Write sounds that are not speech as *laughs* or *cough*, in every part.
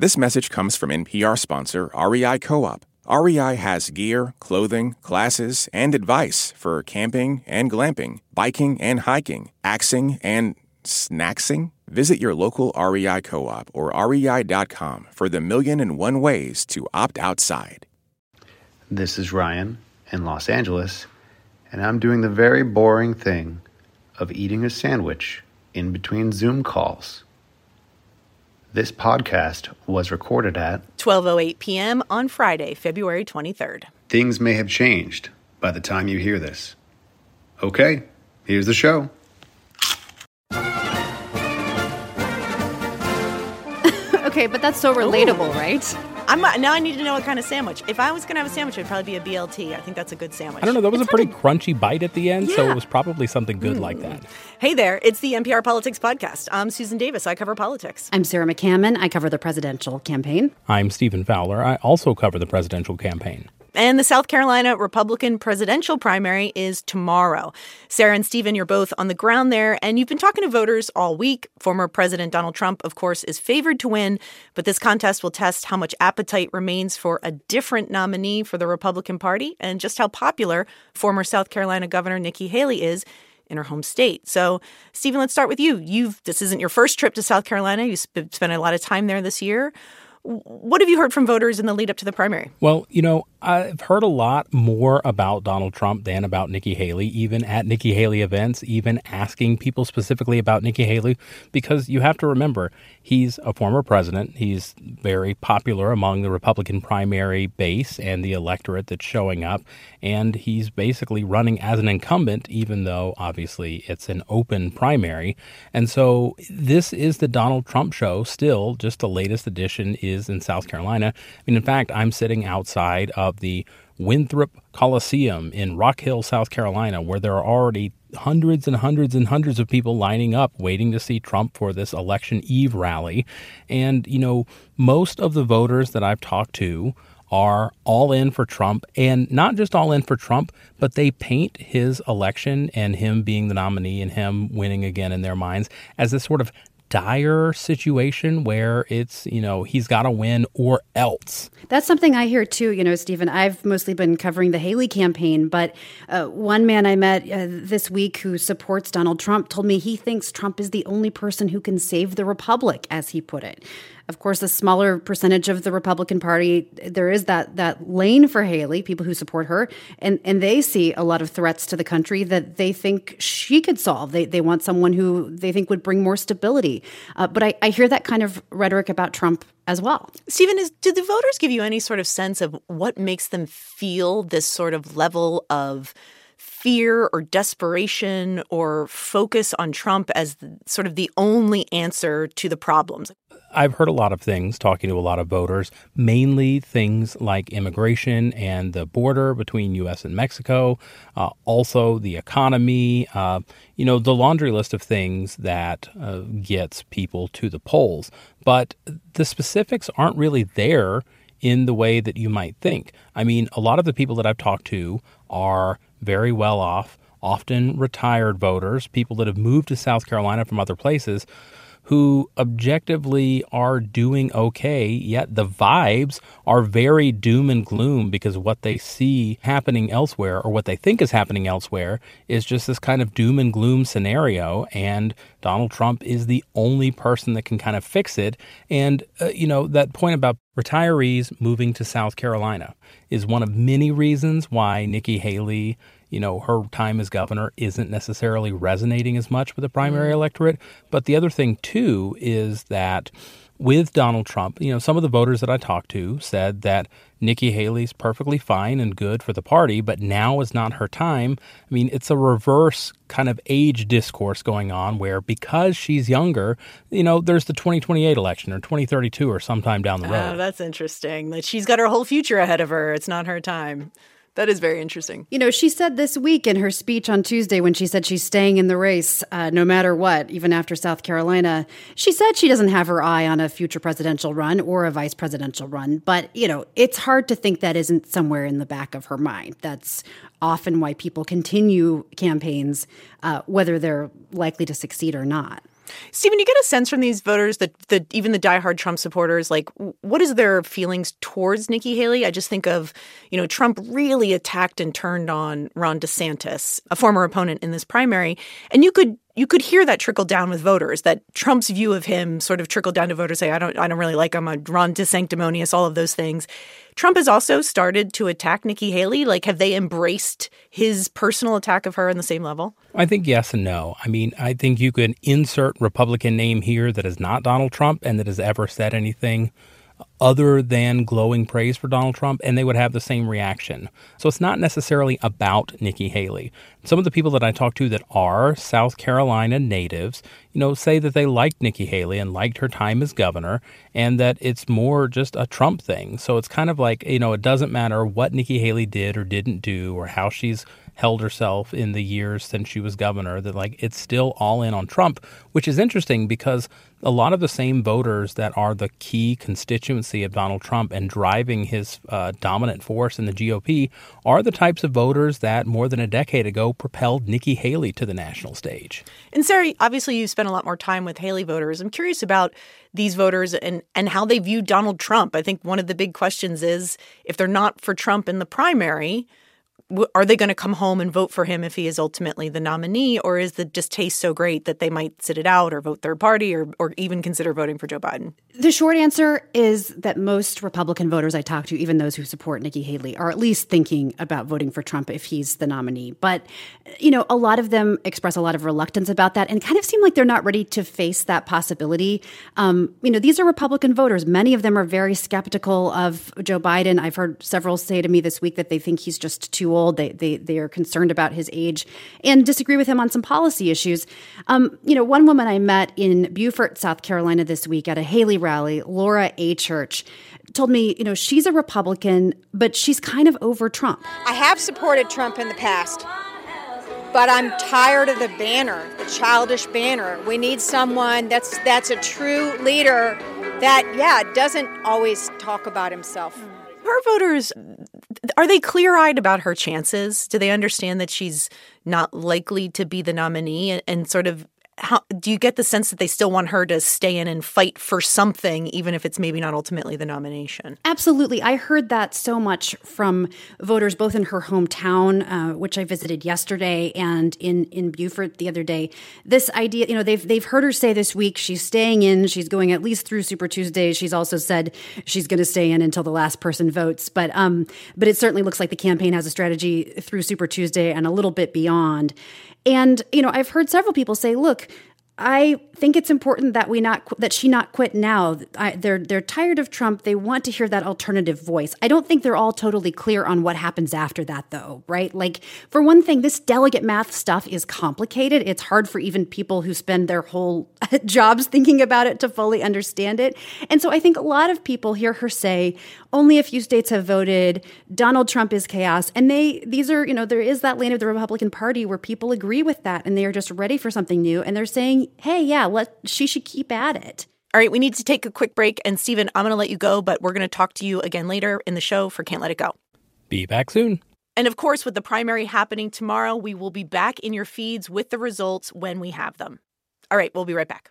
This message comes from NPR sponsor REI Co op. REI has gear, clothing, classes, and advice for camping and glamping, biking and hiking, axing and snacksing. Visit your local REI co op or rei.com for the million and one ways to opt outside. This is Ryan in Los Angeles, and I'm doing the very boring thing of eating a sandwich in between Zoom calls. This podcast was recorded at 12:08 p.m. on Friday, February 23rd. Things may have changed by the time you hear this. Okay, here's the show. *laughs* okay, but that's so relatable, right? I'm now. I need to know what kind of sandwich. If I was gonna have a sandwich, it'd probably be a BLT. I think that's a good sandwich. I don't know. That was It's a pretty hard crunchy bite at the end, so it was probably something good like mm. that. Hey there, it's the NPR Politics Podcast. I'm Susan Davis. I cover politics. I'm Sarah McCammon. I cover the presidential campaign. I'm Stephen Fowler. I also cover the presidential campaign. And the South Carolina Republican presidential primary is tomorrow. Sarah and Stephen, you're both on the ground there, and you've been talking to voters all week. Former President Donald Trump, of course, is favored to win, but this contest will test how much appetite remains for a different nominee for the Republican Party and just how popular former South Carolina Governor Nikki Haley is in her home state. So, Stephen, let's start with you. You've this isn't your first trip to South Carolina. You sp- spent a lot of time there this year. What have you heard from voters in the lead up to the primary? Well, you know, I've heard a lot more about Donald Trump than about Nikki Haley, even at Nikki Haley events, even asking people specifically about Nikki Haley, because you have to remember, he's a former president. He's very popular among the Republican primary base and the electorate that's showing up. And he's basically running as an incumbent, even though obviously it's an open primary. And so this is the Donald Trump show still, just the latest edition is in South Carolina. I mean, in fact, I'm sitting outside of the Winthrop Coliseum in Rock Hill, South Carolina, where there are already hundreds and hundreds and hundreds of people lining up waiting to see Trump for this election eve rally. And, you know, most of the voters that I've talked to are all in for Trump and not just all in for Trump, but they paint his election and him being the nominee and him winning again in their minds as this sort of dire situation where it's, you know, he's got to win or else. That's something I hear too, you know, Stephen. I've mostly been covering the Haley campaign, but uh, one man I met uh, this week who supports Donald Trump told me he thinks Trump is the only person who can save the republic, as he put it. Of course, a smaller percentage of the Republican Party, there is that that lane for Haley, people who support her, and and they see a lot of threats to the country that they think she could solve. They they want someone who they think would bring more stability. Uh, but I, I hear that kind of rhetoric about Trump as well. Stephen, is did the voters give you any sort of sense of what makes them feel this sort of level of fear or desperation or focus on Trump as the, sort of the only answer to the problems? I've heard a lot of things talking to a lot of voters, mainly things like immigration and the border between U.S. and Mexico, uh, also the economy, uh, you know, the laundry list of things that uh, gets people to the polls. But the specifics aren't really there in the way that you might think. I mean, a lot of the people that I've talked to are very well off, often retired voters, people that have moved to South Carolina from other places who objectively are doing okay, yet the vibes are very doom and gloom because what they see happening elsewhere or what they think is happening elsewhere is just this kind of doom and gloom scenario. And Donald Trump is the only person that can kind of fix it. And, uh, you know, that point about retirees moving to South Carolina is one of many reasons why Nikki Haley you know, her time as governor isn't necessarily resonating as much with the primary mm. electorate. But the other thing, too, is that with Donald Trump, you know, some of the voters that I talked to said that Nikki Haley's perfectly fine and good for the party, but now is not her time. I mean, it's a reverse kind of age discourse going on where because she's younger, you know, there's the 2028 election or 2032 or sometime down the ah, road. Oh, that's interesting. That she's got her whole future ahead of her. It's not her time. That is very interesting. You know, she said this week in her speech on Tuesday when she said she's staying in the race uh, no matter what, even after South Carolina. She said she doesn't have her eye on a future presidential run or a vice presidential run. But, you know, it's hard to think that isn't somewhere in the back of her mind. That's often why people continue campaigns, uh, whether they're likely to succeed or not. Stephen, you get a sense from these voters that the even the diehard Trump supporters, like, what is their feelings towards Nikki Haley? I just think of, you know, Trump really attacked and turned on Ron DeSantis, a former opponent in this primary, and you could you could hear that trickle down with voters. That Trump's view of him sort of trickled down to voters. Say, I don't, I don't really like him. I Ron DeSanctimonious all of those things. Trump has also started to attack Nikki Haley. Like, have they embraced his personal attack of her on the same level? I think yes and no. I mean, I think you could insert Republican name here that is not Donald Trump and that has ever said anything other than glowing praise for Donald Trump, and they would have the same reaction. So it's not necessarily about Nikki Haley. Some of the people that I talk to that are South Carolina natives, you know, say that they liked Nikki Haley and liked her time as governor, and that it's more just a Trump thing. So it's kind of like, you know, it doesn't matter what Nikki Haley did or didn't do or how she's held herself in the years since she was governor, that like it's still all in on Trump, which is interesting because a lot of the same voters that are the key constituency of Donald Trump and driving his uh, dominant force in the GOP are the types of voters that more than a decade ago propelled Nikki Haley to the national stage. And Sarah, obviously you spent a lot more time with Haley voters. I'm curious about these voters and, and how they view Donald Trump. I think one of the big questions is if they're not for Trump in the primary, are they going to come home and vote for him if he is ultimately the nominee, or is the distaste so great that they might sit it out or vote third party or, or even consider voting for Joe Biden? The short answer is that most Republican voters I talk to, even those who support Nikki Haley, are at least thinking about voting for Trump if he's the nominee. But, you know, a lot of them express a lot of reluctance about that and kind of seem like they're not ready to face that possibility. Um, you know, these are Republican voters. Many of them are very skeptical of Joe Biden. I've heard several say to me this week that they think he's just too old. They they they are concerned about his age and disagree with him on some policy issues. Um, you know, one woman I met in Beaufort, South Carolina, this week at a Haley rally, Laura A. Church, told me, you know, she's a Republican, but she's kind of over Trump. I have supported Trump in the past. But I'm tired of the banner, the childish banner. We need someone that's that's a true leader that yeah, doesn't always talk about himself her voters are they clear-eyed about her chances? Do they understand that she's not likely to be the nominee and, and sort of how do you get the sense that they still want her to stay in and fight for something, even if it's maybe not ultimately the nomination? Absolutely. I heard that so much from voters, both in her hometown, uh, which I visited yesterday, and in, in Beaufort the other day. This idea, you know, they've, they've heard her say this week she's staying in, she's going at least through Super Tuesday. She's also said she's going to stay in until the last person votes. But, um, but it certainly looks like the campaign has a strategy through Super Tuesday and a little bit beyond. And, you know, I've heard several people say, look, I think it's important that we not that she not quit now. I, they're they're tired of Trump. They want to hear that alternative voice. I don't think they're all totally clear on what happens after that, though. Right? Like for one thing, this delegate math stuff is complicated. It's hard for even people who spend their whole *laughs* jobs thinking about it to fully understand it. And so I think a lot of people hear her say, "Only a few states have voted. Donald Trump is chaos." And they these are you know there is that lane of the Republican Party where people agree with that and they are just ready for something new and they're saying hey, yeah, let she should keep at it. All right, we need to take a quick break. And Stephen, I'm going to let you go, but we're going to talk to you again later in the show for Can't Let It Go. Be back soon. And of course, with the primary happening tomorrow, we will be back in your feeds with the results when we have them. All right, we'll be right back.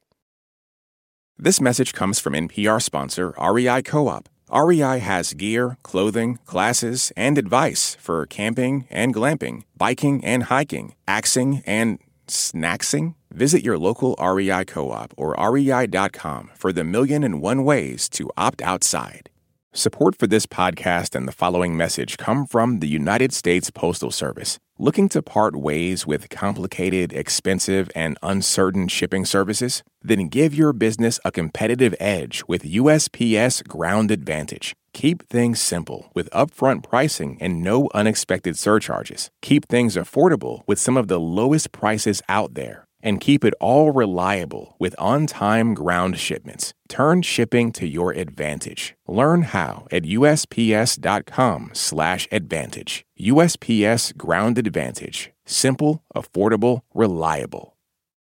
This message comes from NPR sponsor REI Co op. REI has gear, clothing, classes, and advice for camping and glamping, biking and hiking, axing and snacksing? Visit your local REI co op or rei.com for the million and one ways to opt outside. Support for this podcast and the following message come from the United States Postal Service. Looking to part ways with complicated, expensive, and uncertain shipping services? Then give your business a competitive edge with USPS Ground Advantage. Keep things simple with upfront pricing and no unexpected surcharges. Keep things affordable with some of the lowest prices out there and keep it all reliable with on-time ground shipments. Turn shipping to your advantage. Learn how at usps.com/advantage. USPS Ground Advantage. Simple, affordable, reliable.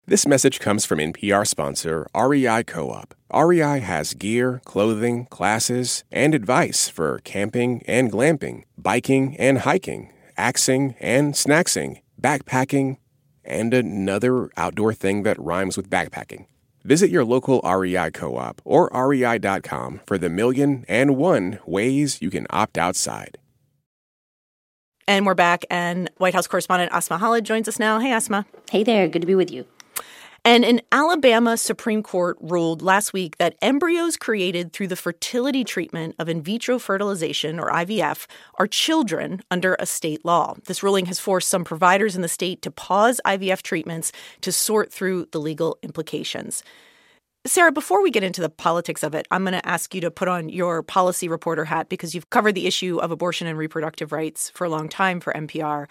This message comes from NPR sponsor REI Co-op. REI has gear, clothing, classes, and advice for camping and glamping, biking and hiking, axing and snacksing, backpacking, and another outdoor thing that rhymes with backpacking. Visit your local REI co op or rei.com for the million and one ways you can opt outside. And we're back, and White House correspondent Asma Khalid joins us now. Hey, Asma. Hey there. Good to be with you. And an Alabama Supreme Court ruled last week that embryos created through the fertility treatment of in vitro fertilization, or IVF, are children under a state law. This ruling has forced some providers in the state to pause IVF treatments to sort through the legal implications. Sarah, before we get into the politics of it, I'm going to ask you to put on your policy reporter hat because you've covered the issue of abortion and reproductive rights for a long time for NPR.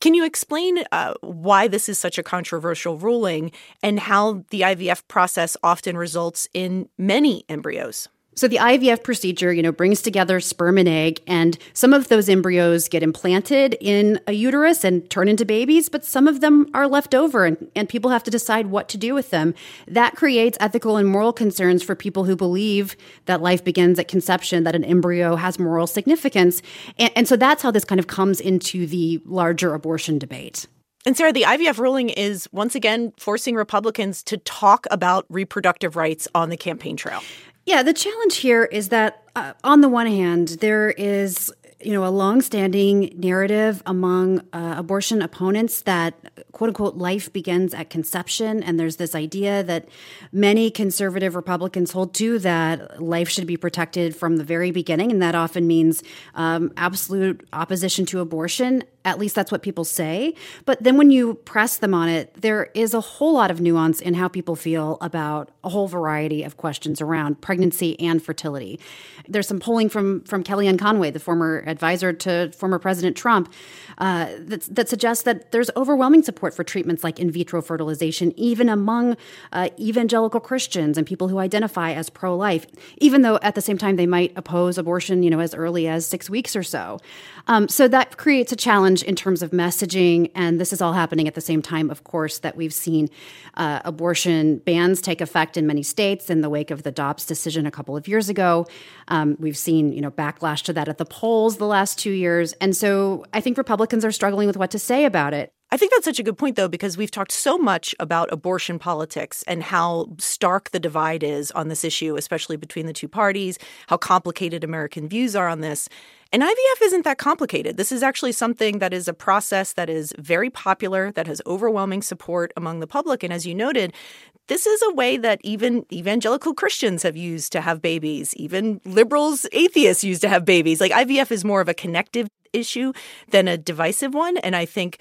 Can you explain uh, why this is such a controversial ruling and how the IVF process often results in many embryos? So the IVF procedure, you know, brings together sperm and egg, and some of those embryos get implanted in a uterus and turn into babies, but some of them are left over, and, and people have to decide what to do with them. That creates ethical and moral concerns for people who believe that life begins at conception, that an embryo has moral significance, and, and so that's how this kind of comes into the larger abortion debate. And Sarah, the IVF ruling is once again forcing Republicans to talk about reproductive rights on the campaign trail. Yeah, the challenge here is that uh, on the one hand, there is you know a long-standing narrative among uh, abortion opponents that quote unquote life begins at conception and there's this idea that many conservative republicans hold to that life should be protected from the very beginning and that often means um, absolute opposition to abortion at least that's what people say. But then when you press them on it, there is a whole lot of nuance in how people feel about a whole variety of questions around pregnancy and fertility. There's some polling from from Kellyanne Conway, the former advisor to former President Trump, uh, that, that suggests that there's overwhelming support for treatments like in vitro fertilization, even among uh, evangelical Christians and people who identify as pro-life, even though at the same time they might oppose abortion, you know, as early as six weeks or so. Um, so that creates a challenge in terms of messaging. And this is all happening at the same time, of course, that we've seen uh, abortion bans take effect in many states in the wake of the Dobbs decision a couple of years ago. Um, we've seen, you know, backlash to that at the polls the last two years. And so I think Republicans are struggling with what to say about it. I think that's such a good point, though, because we've talked so much about abortion politics and how stark the divide is on this issue, especially between the two parties, how complicated American views are on this. And IVF isn't that complicated. This is actually something that is a process that is very popular, that has overwhelming support among the public. And as you noted, this is a way that even evangelical Christians have used to have babies, even liberals, atheists used to have babies. Like IVF is more of a connective issue than a divisive one. And I think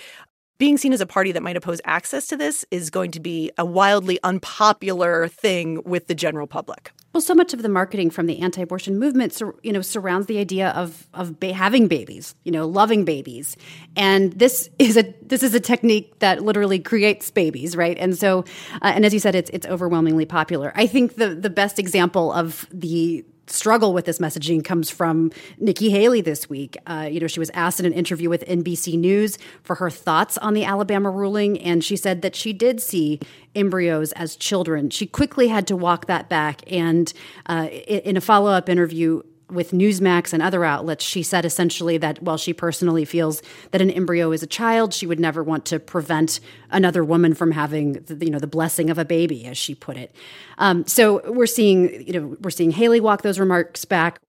being seen as a party that might oppose access to this is going to be a wildly unpopular thing with the general public. Well, so much of the marketing from the anti-abortion movement, you know, surrounds the idea of of ba- having babies, you know, loving babies, and this is a this is a technique that literally creates babies, right? And so, uh, and as you said, it's it's overwhelmingly popular. I think the the best example of the struggle with this messaging comes from Nikki Haley this week. Uh, you know, she was asked in an interview with NBC News for her thoughts on the Alabama ruling, and she said that she did see embryos as children. She quickly had to walk that back, and uh, in a follow up interview, with Newsmax and other outlets, she said essentially that while she personally feels that an embryo is a child, she would never want to prevent another woman from having, the, you know, the blessing of a baby, as she put it. Um, so we're seeing, you know, we're seeing Haley walk those remarks back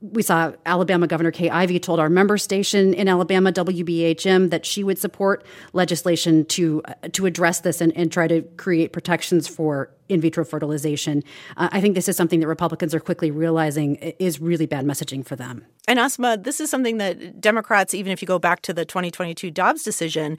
we saw Alabama Governor Kay Ivey told our member station in Alabama, WBHM, that she would support legislation to uh, to address this and, and try to create protections for in vitro fertilization. Uh, I think this is something that Republicans are quickly realizing is really bad messaging for them. And Asma, this is something that Democrats, even if you go back to the 2022 Dobbs decision,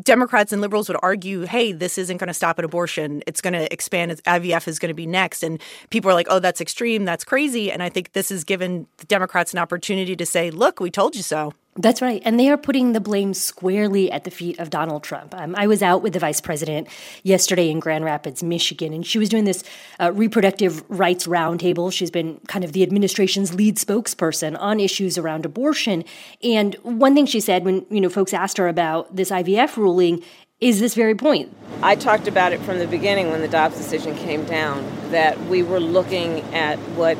Democrats and liberals would argue, hey, this isn't going to stop an abortion. It's going to expand. IVF is going to be next. And people are like, oh, that's extreme. That's crazy. And I think this has given Democrats an opportunity to say, look, we told you so. That's right. And they are putting the blame squarely at the feet of Donald Trump. Um, I was out with the vice president yesterday in Grand Rapids, Michigan, and she was doing this uh, reproductive rights roundtable. She's been kind of the administration's lead spokesperson on issues around abortion. And one thing she said when, you know, folks asked her about this IVF ruling is this very point. I talked about it from the beginning when the Dobbs decision came down that we were looking at what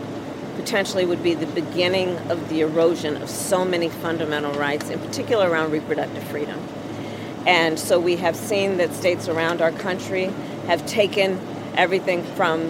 potentially would be the beginning of the erosion of so many fundamental rights, in particular around reproductive freedom. And so we have seen that states around our country have taken everything from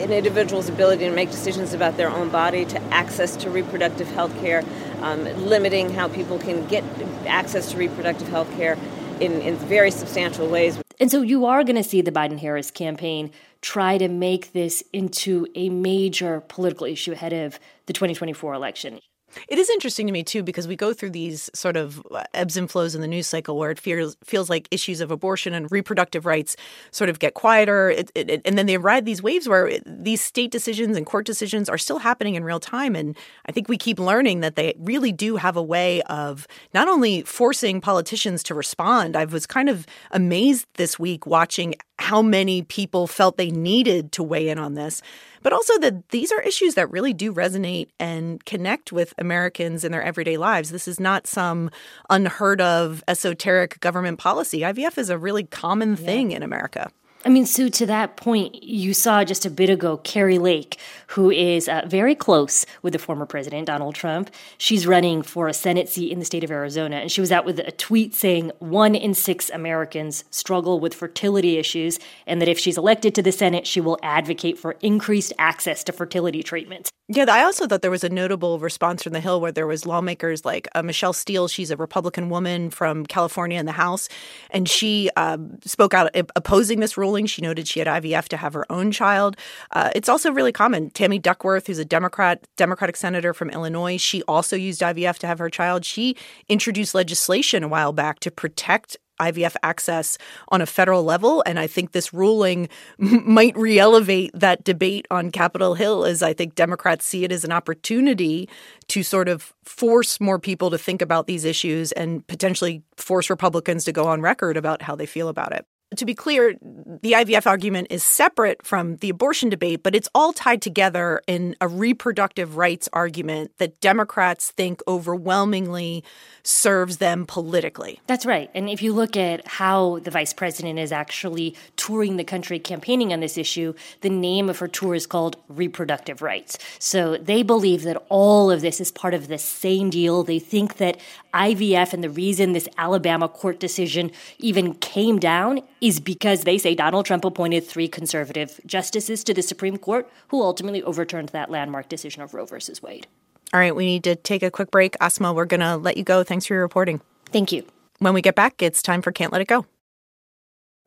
an individual's ability to make decisions about their own body to access to reproductive health care, um, limiting how people can get access to reproductive health care in, in very substantial ways. And so you are going to see the Biden Harris campaign try to make this into a major political issue ahead of the 2024 election. It is interesting to me too because we go through these sort of uh, ebbs and flows in the news cycle where it feels feels like issues of abortion and reproductive rights sort of get quieter, it, it, and then they ride these waves where it, these state decisions and court decisions are still happening in real time. And I think we keep learning that they really do have a way of not only forcing politicians to respond. I was kind of amazed this week watching how many people felt they needed to weigh in on this but also that these are issues that really do resonate and connect with Americans in their everyday lives. This is not some unheard of esoteric government policy. IVF is a really common thing yeah. in America. I mean, Sue, to that point, you saw just a bit ago Kari Lake, who is uh, very close with the former president, Donald Trump. She's running for a Senate seat in the state of Arizona, and she was out with a tweet saying one in six Americans struggle with fertility issues, and that if she's elected to the Senate, she will advocate for increased access to fertility treatment. Yeah, I also thought there was a notable response from the Hill where there was lawmakers like uh, Michelle Steel. She's a Republican woman from California in the House, and she uh, spoke out opposing this ruling. She noted she had IVF to have her own child. Uh, it's also really common. Tammy Duckworth, who's a Democrat, Democratic senator from Illinois, she also used IVF to have her child. She introduced legislation a while back to protect IVF access on a federal level. And I think this ruling might re elevate that debate on Capitol Hill as I think Democrats see it as an opportunity to sort of force more people to think about these issues and potentially force Republicans to go on record about how they feel about it to be clear, the IVF argument is separate from the abortion debate, but it's all tied together in a reproductive rights argument that Democrats think overwhelmingly serves them politically. That's right. And if you look at how the vice president is actually touring the country campaigning on this issue, the name of her tour is called Reproductive Rights. So they believe that all of this is part of the same deal. They think that IVF and the reason this Alabama court decision even came down is because they say Donald Trump appointed three conservative justices to the Supreme Court who ultimately overturned that landmark decision of Roe versus Wade. All right, we need to take a quick break. Asma, we're going to let you go. Thanks for your reporting. Thank you. When we get back, it's time for Can't Let It Go.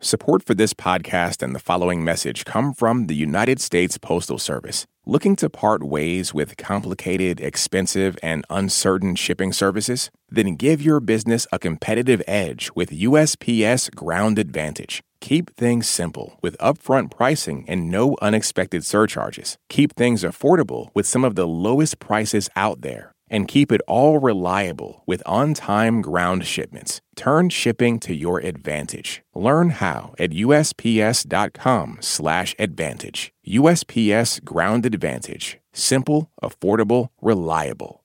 Support for this podcast and the following message come from the United States Postal Service. Looking to part ways with complicated, expensive, and uncertain shipping services? Then give your business a competitive edge with USPS Ground Advantage. Keep things simple with upfront pricing and no unexpected surcharges. Keep things affordable with some of the lowest prices out there and keep it all reliable with on time ground shipments. Turn shipping to your advantage. Learn how at USPS.com/slash advantage. USPS Ground Advantage. Simple, affordable, reliable.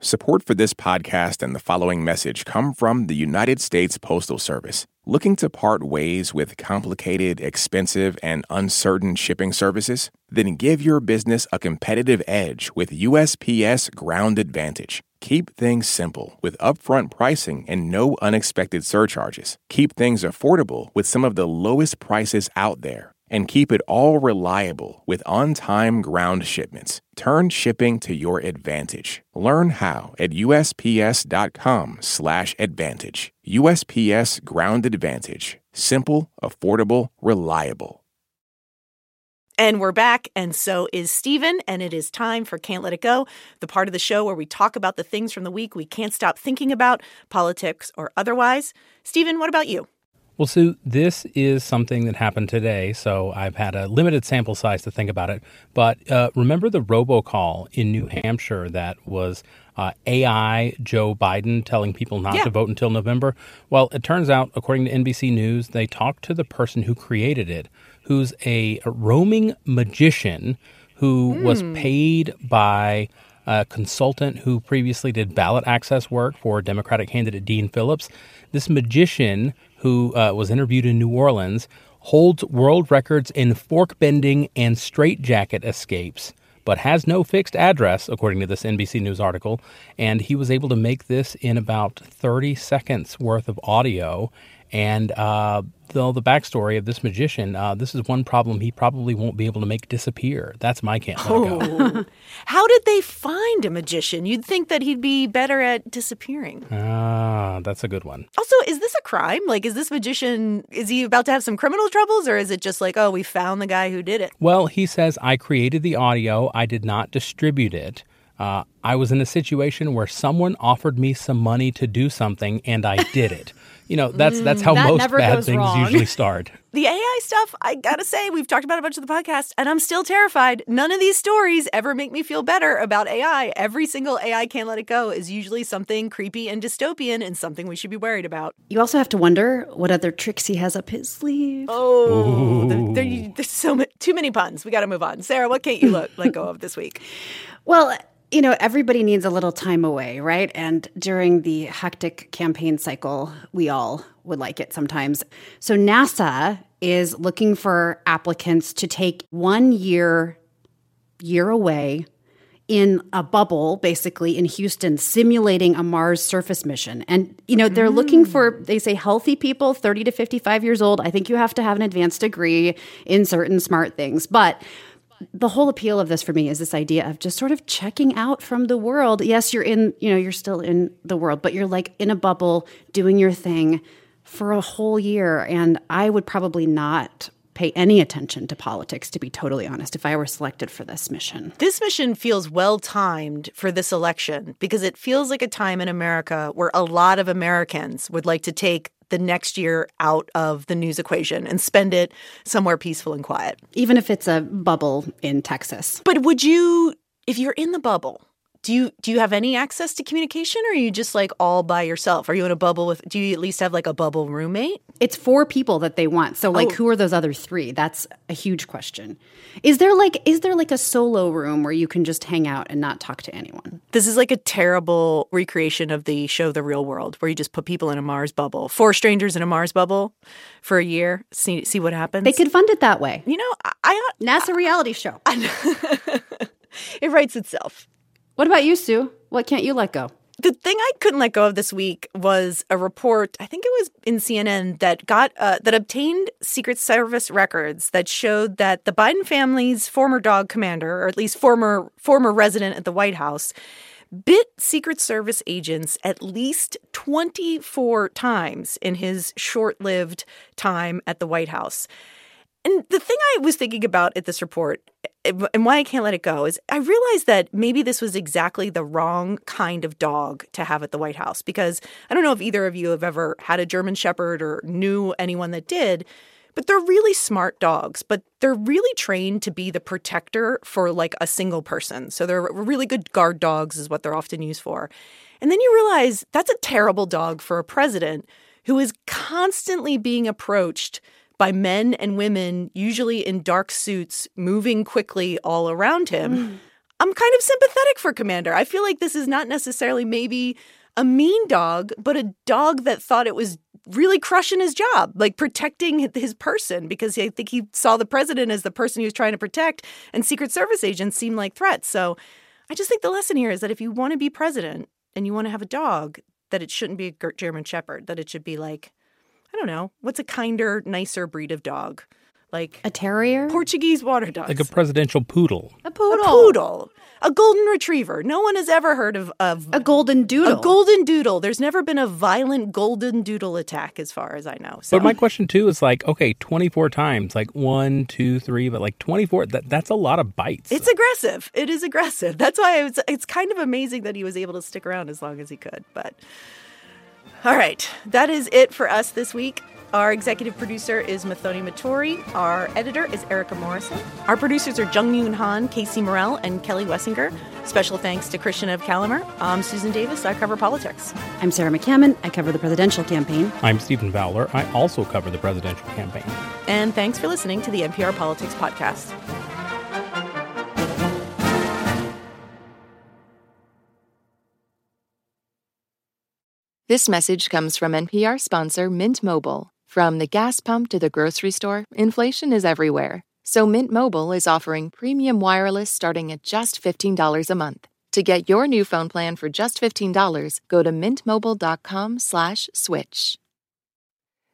Support for this podcast and the following message come from the United States Postal Service. Looking to part ways with complicated, expensive, and uncertain shipping services? Then give your business a competitive edge with USPS Ground Advantage. Keep things simple with upfront pricing and no unexpected surcharges. Keep things affordable with some of the lowest prices out there and keep it all reliable with on-time ground shipments. Turn shipping to your advantage. Learn how at usps.com/advantage. USPS Ground Advantage. Simple, affordable, reliable. And we're back, and so is Stephen, and it is time for Can't Let It Go, the part of the show where we talk about the things from the week we can't stop thinking about, politics or otherwise. Stephen, what about you? Well, Sue, this is something that happened today, so I've had a limited sample size to think about it. But uh, remember the robocall in New Hampshire that was uh, AI Joe Biden telling people not yeah. to vote until November? Well, it turns out, according to NBC News, they talked to the person who created it, who's a, roaming magician who mm. was paid by a consultant who previously did ballot access work for Democratic candidate Dean Phillips. This magician who uh, was interviewed in New Orleans, holds world records in fork bending and straitjacket escapes, but has no fixed address, according to this NBC News article. And he was able to make this in about 30 seconds worth of audio. And uh, though the backstory of this magician, uh, this is one problem he probably won't be able to make disappear. That's my can't go. *laughs* How did they find a magician? You'd think that he'd be better at disappearing. Ah, that's a good one. Also, is this a crime? Like, is this magician, is he about to have some criminal troubles or is it just like, oh, we found the guy who did it? Well, he says, I created the audio, I did not distribute it. Uh, I was in a situation where someone offered me some money to do something and I did it. You know, that's that's how mm, that most bad things wrong. usually *laughs* start. The AI stuff, I gotta say, we've talked about a bunch of the podcast, and I'm still terrified. None of these stories ever make me feel better about AI. Every single AI can't let it go is usually something creepy and dystopian and something we should be worried about. You also have to wonder what other tricks he has up his sleeve. Oh, there, there- there's so many, too many puns. We got to move on. Sarah, what can't you let, let go of this week? *laughs* Well, you know, everybody needs a little time away, right? And during the hectic campaign cycle, we all would like it sometimes. So NASA is looking for applicants to take one year year away in a bubble basically in Houston simulating a Mars surface mission. And you know, they're looking for mm. they say healthy people 30 to 55 years old. I think you have to have an advanced degree in certain smart things. But the whole appeal of this for me is this idea of just sort of checking out from the world. Yes, you're in, you know, you're still in the world, but you're like in a bubble doing your thing for a whole year. And I would probably not pay any attention to politics, to be totally honest, if I were selected for this mission. This mission feels well timed for this election because it feels like a time in America where a lot of Americans would like to take the next year out of the news equation and spend it somewhere peaceful and quiet. Even if it's a bubble in Texas. But would you, if you're in the bubble, do you do you have any access to communication or are you just like all by yourself? Are you in a bubble with do you at least have like a bubble roommate? It's four people that they want. So like Oh. who are those other three? That's a huge question. Is there like is there like a solo room where you can just hang out and not talk to anyone? This is like a terrible recreation of the show The Real World, where you just put people in a Mars bubble, four strangers in a Mars bubble for a year, see see what happens. They could fund it that way. you know, I, I NASA reality show. *laughs* it writes itself. What about you, Sue? What can't you let go? The thing I couldn't let go of this week was a report. I think it was in CNN that got uh, that obtained Secret Service records that showed that the Biden family's former dog commander, or at least former former resident at the White House, bit Secret Service agents at least 24 times in his short-lived time at the White House. And the thing I was thinking about at this report eh, and why I can't let it go is I realized that maybe this was exactly the wrong kind of dog to have at the White House because I don't know if either of you have ever had a German Shepherd or knew anyone that did, but they're really smart dogs, but they're really trained to be the protector for like a single person. So they're really good guard dogs, is what they're often used for. And then you realize that's a terrible dog for a president who is constantly being approached by men and women, usually in dark suits, moving quickly all around him. Mm. I'm kind of sympathetic for Commander. I feel like this is not necessarily maybe a mean dog, but a dog that thought it was really crushing his job, like protecting his person, because I think he saw the president as the person he was trying to protect, and Secret Service agents seem like threats. So I just think the lesson here is that if you want to be president and you want to have a dog, that it shouldn't be a German Shepherd, that it should be like, I don't know, what's a kinder, nicer breed of dog? Like A terrier? Portuguese water dogs. Like a presidential poodle. a poodle. A poodle. A golden retriever. No one has ever heard of, of A golden doodle. a golden doodle. There's never been a violent golden doodle attack, as far as I know. So But my question too is like, okay, 24 times, like one, two, three, but like 24, that, that's a lot of bites. it's aggressive. It is aggressive. That's why it's, it's kind of amazing that he was able to stick around as long as he could. But all right, that is it for us this week. Our executive producer is Muthoni Muturi. Our editor is Erica Morrison. Our producers are Jeongyoon Han, Casey Morell, and Kelli Wessinger. Special thanks to Krishnadev Calamur. I'm Susan Davis. I cover politics. I'm Sarah McCammon. I cover the presidential campaign. I'm Stephen Fowler. I also cover the presidential campaign. And thanks for listening to the NPR Politics Podcast. This message comes from NPR sponsor Mint Mobile. From the gas pump to the grocery store, inflation is everywhere. So Mint Mobile is offering premium wireless starting at just $15 a month. To get your new phone plan for just $15, go to mintmobile.com slash switch.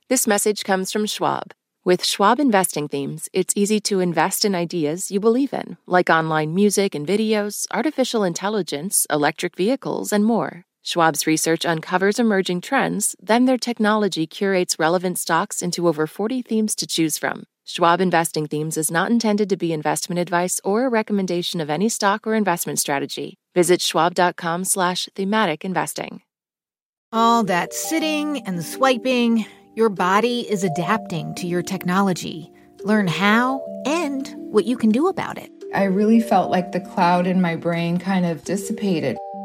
This message comes from Schwab. With Schwab investing themes, it's easy to invest in ideas you believe in, like online music and videos, artificial intelligence, electric vehicles, and more. Schwab's research uncovers emerging trends, then their technology curates relevant stocks into over 40 themes to choose from. Schwab Investing Themes is not intended to be investment advice or a recommendation of any stock or investment strategy. Visit schwab.com slash thematic investing. All that sitting and swiping, your body is adapting to your technology. Learn how and what you can do about it. I really felt like the cloud in my brain kind of dissipated.